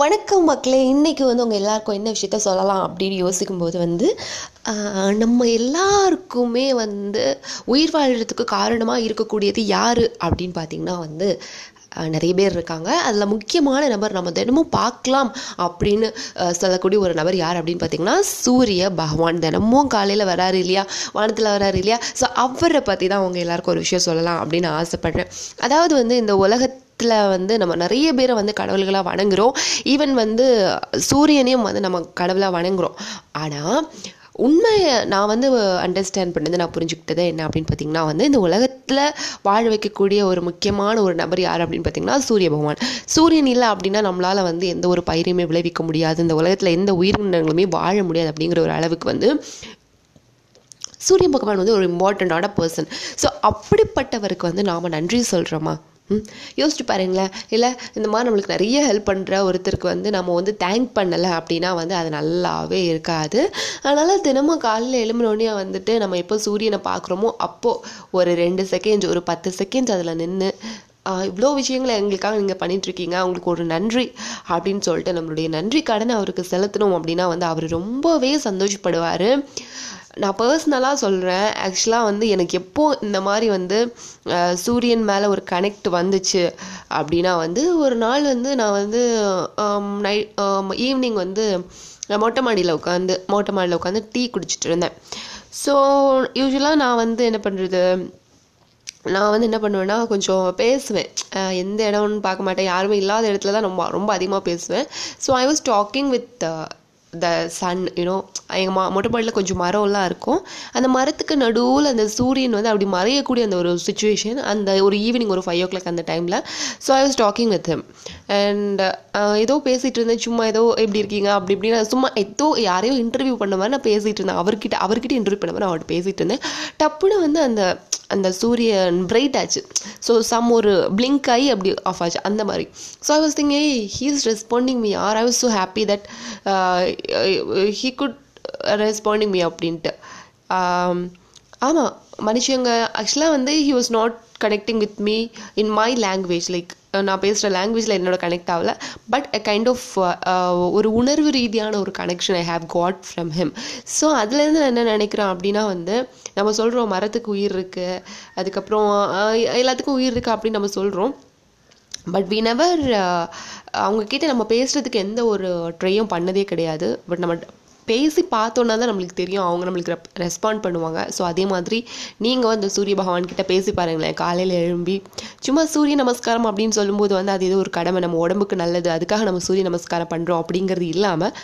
வணக்கம் மக்களே இன்றைக்கி வந்து உங்கள் எல்லாருக்கும் என்ன விஷயத்த சொல்லலாம் அப்படின்னு யோசிக்கும்போது வந்து நம்ம எல்லாருக்குமே வந்து உயிர் வாழ்கிறதுக்கு காரணமாக இருக்கக்கூடியது யார் அப்படின்னு பார்த்தீங்கன்னா வந்து நிறைய பேர் இருக்காங்க. அதில் முக்கியமான நபர் நம்ம தினமும் பார்க்கலாம் அப்படின்னு சொல்லக்கூடிய ஒரு நபர் யார் அப்படின்னு பார்த்தீங்கன்னா சூரிய பகவான். தினமும் காலையில் வராரு இல்லையா? வானத்தில் வராரு இல்லையா? ஸோ அவரை பற்றி தான் அவங்க எல்லாருக்கும் ஒரு விஷயம் சொல்லலாம் அப்படின்னு ஆசைப்பட்றேன். அதாவது வந்து இந்த உலகத்தில் வந்து நம்ம நிறைய பேரை வந்து கடவுள்களாக வணங்குகிறோம் ஈவன் வந்து சூரியனையும் வந்து நம்ம கடவுளாக வணங்குகிறோம் ஆனால் உண்மையை நான் வந்து அண்டர்ஸ்டாண்ட் பண்ணது நான் புரிஞ்சுக்கிட்டது என்ன அப்படின்னு பார்த்தீங்கன்னா வந்து இந்த உலகத்தில் வாழ வைக்கக்கூடிய ஒரு முக்கியமான ஒரு நபர் யார் அப்படின்னு பார்த்தீங்கன்னா சூரிய பகவான். சூரியன் இல்லை அப்படின்னா நம்மளால் வந்து எந்த ஒரு பயிரையுமே விளைவிக்க முடியாது. இந்த உலகத்தில் எந்த உயிரினங்களுமே வாழ முடியாது அப்படிங்கிற ஒரு அளவுக்கு வந்து சூரிய பகவான் வந்து ஒரு இம்பார்ட்டண்ட்டான பர்சன் ஸோ அப்படிப்பட்டவருக்கு வந்து நாம் நன்றி சொல்கிறோமா யோசிச்சு பாருங்களேன். இல்லை இந்த மாதிரி நம்மளுக்கு நிறைய ஹெல்ப் பண்ணுற ஒருத்தருக்கு வந்து நம்ம வந்து தேங்க் பண்ணலை அப்படின்னா வந்து அது நல்லாவே இருக்காது. அதனால் தினமும் காலையில் எழும்பினோடனே வந்துட்டு நம்ம எப்போ சூரியனை பார்க்குறோமோ அப்போது ஒரு ரெண்டு செகண்ட் ஒரு பத்து செகண்ட் அதில் நின்று இவ்வளோ விஷயங்களை எங்களுக்காக நீங்கள் பண்ணிகிட்ருக்கீங்க அவங்களுக்கு ஒரு நன்றி அப்படின்னு சொல்லிட்டு நம்மளுடைய நன்றி கடனை அவருக்கு செலுத்தணும் அப்படின்னா வந்து அவர் ரொம்பவே சந்தோஷப்படுவார். நான் பர்சனலாக சொல்கிறேன் ஆக்சுவலாக வந்து எனக்கு எப்போ இந்த மாதிரி வந்து சூரியன் மேலே ஒரு கனெக்ட் வந்துச்சு அப்படின்னா வந்து ஒரு நாள் வந்து நான் வந்து நைட் ஈவினிங் வந்து நான் மொட்டை மாடியில் உட்காந்து மொட்டை மாடியில் உட்காந்து டீ குடிச்சிட்டு இருந்தேன். ஸோ யூஸ்வலாக நான் வந்து என்ன பண்ணுறது நான் வந்து என்ன பண்ணுவேன்னா கொஞ்சம் பேசுவேன். எந்த இடம்னு பார்க்க மாட்டேன். யாருமே இல்லாத இடத்துல தான் ரொம்ப ரொம்ப அதிகமாக பேசுவேன். So I was talking with the son you know எங்கள் மா மொட்டை மாடியில் கொஞ்சம் மரம்லாம் இருக்கும். அந்த மரத்துக்கு நடுவில் அந்த சூரியன் வந்து அப்படி மறையக்கூடிய அந்த ஒரு சுச்சுவேஷன் அந்த ஒரு ஈவினிங் ஒரு ஃபைவ் ஓ கிளாக் அந்த டைமில் so I was talking with him and ஏதோ பேசிகிட்டு இருந்தேன். சும்மா ஏதோ எப்படி இருக்கீங்க? அப்படி இப்படி நான் சும்மா ஏதோ யாரையோ இன்டர்வியூ பண்ண மாதிரி நான் பேசிகிட்டு இருந்தேன். அவர்கிட்ட அவர்கிட்ட இன்டர்வியூ பண்ண மாதிரி நான் அவர்கிட்ட பேசிகிட்டு இருந்தேன். டப்புன்னு வந்து அந்த அந்த சூரியன் பிரைட் ஆச்சு. ஸோ சம் ஒரு பிளிங்க் ஆகி அப்படி ஆஃப் ஆச்சு. அந்த மாதிரி. So I was think he is responding me or I was so happy that he good responding me அப்படின்ட்டு. Um, ஆமாம் மனுஷங்க ஆக்சுவலாக வந்து he was not connecting with me in my language like நான் பேசுகிற லாங்குவேஜில் என்னோட கனெக்ட் ஆகல. பட் a கைண்ட் ஆஃப் ஒரு உணர்வு ரீதியான ஒரு connection I have got from him so அதுலேருந்து நான் என்ன நினைக்கிறேன் அப்படின்னா வந்து நம்ம சொல்கிறோம் மரத்துக்கு உயிர் இருக்குது அதுக்கப்புறம் எல்லாத்துக்கும் உயிர் இருக்குது அப்படின்னு நம்ம சொல்கிறோம் பட் வி நெவர் அவங்கக்கிட்ட நம்ம பேசுகிறதுக்கு எந்த ஒரு ட்ரையும் பண்ணதே கிடையாது. பட் நம்ம பேசி பார்த்தோன்னா தான் நம்மளுக்கு தெரியும். அவங்க நம்மளுக்கு ரெஸ்பாண்ட் பண்ணுவாங்க. ஸோ அதே மாதிரி நீங்கள் வந்து சூரிய பகவான் கிட்ட பேசி பாருங்களேன். காலையில் எழும்பி சும்மா சூரிய நமஸ்காரம் அப்படின்னு சொல்லும்போது வந்து அது ஏதோ ஒரு கடமை. நம்ம உடம்புக்கு நல்லது. அதுக்காக நம்ம சூரிய நமஸ்காரம் பண்ணுறோம் அப்படிங்கிறது இல்லாமல்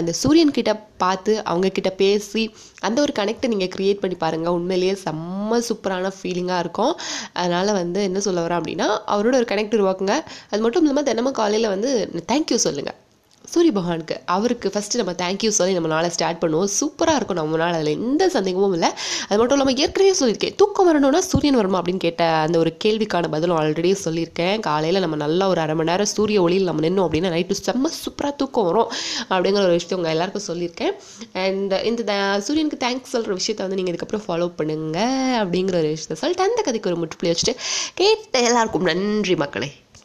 அந்த சூரியன்கிட்ட பார்த்து அவங்கக்கிட்ட பேசி அந்த ஒரு கனெக்டை நீங்கள் க்ரியேட் பண்ணி பாருங்கள் உண்மையிலேயே செம்ம சூப்பரான ஃபீலிங்காக இருக்கும். அதனால் வந்து என்ன சொல்ல வரேன் அப்படின்னா அவரோட ஒரு கனெக்ட் உருவாக்குங்க. அது மட்டும் இல்லாமல் தினமும் காலையில் வந்து தேங்க்யூ சொல்லுங்கள் சூரிய பகவானுக்கு அவருக்கு ஃபஸ்ட்டு நம்ம தேங்க்யூ சொல்லி நம்ம நாளை ஸ்டார்ட் பண்ணுவோம். சூப்பராக இருக்கும். நம்ம நாள் அதில் எந்த சந்தேகமும் இல்லை. அது மட்டும் இல்லாமல் ஏற்கனவே சொல்லியிருக்கேன். தூக்கம் வரணும்னா சூரியன் வருமா அப்படின்னு கேட்ட அந்த ஒரு கேள்விக்கான பதிலும் ஆல்ரெடி சொல்லியிருக்கேன். காலையில் நம்ம நல்லா ஒரு அரை மணி நேரம் சூரிய ஒளியில் நம்ம நின்னோம் அப்படின்னா நைட்டு செம்ம சூப்பராக தூக்கம் வரும் அப்படிங்கிற ஒரு விஷயம் உங்கள் எல்லாருக்கும் சொல்லியிருக்கேன். அண்ட் இந்த த- சூரியனுக்கு தேங்க்ஸ் சொல்கிற விஷயத்த வந்து நீங்கள் இதுக்கப்புறம் ஃபாலோ பண்ணுங்க அப்படிங்கிற ஒரு விஷயத்தை சொல்லிட்டு அந்த கதைக்கு ஒரு முற்றுப்புள்ளி வச்சுட்டு கேட்ட எல்லாருக்கும் நன்றி மக்களே.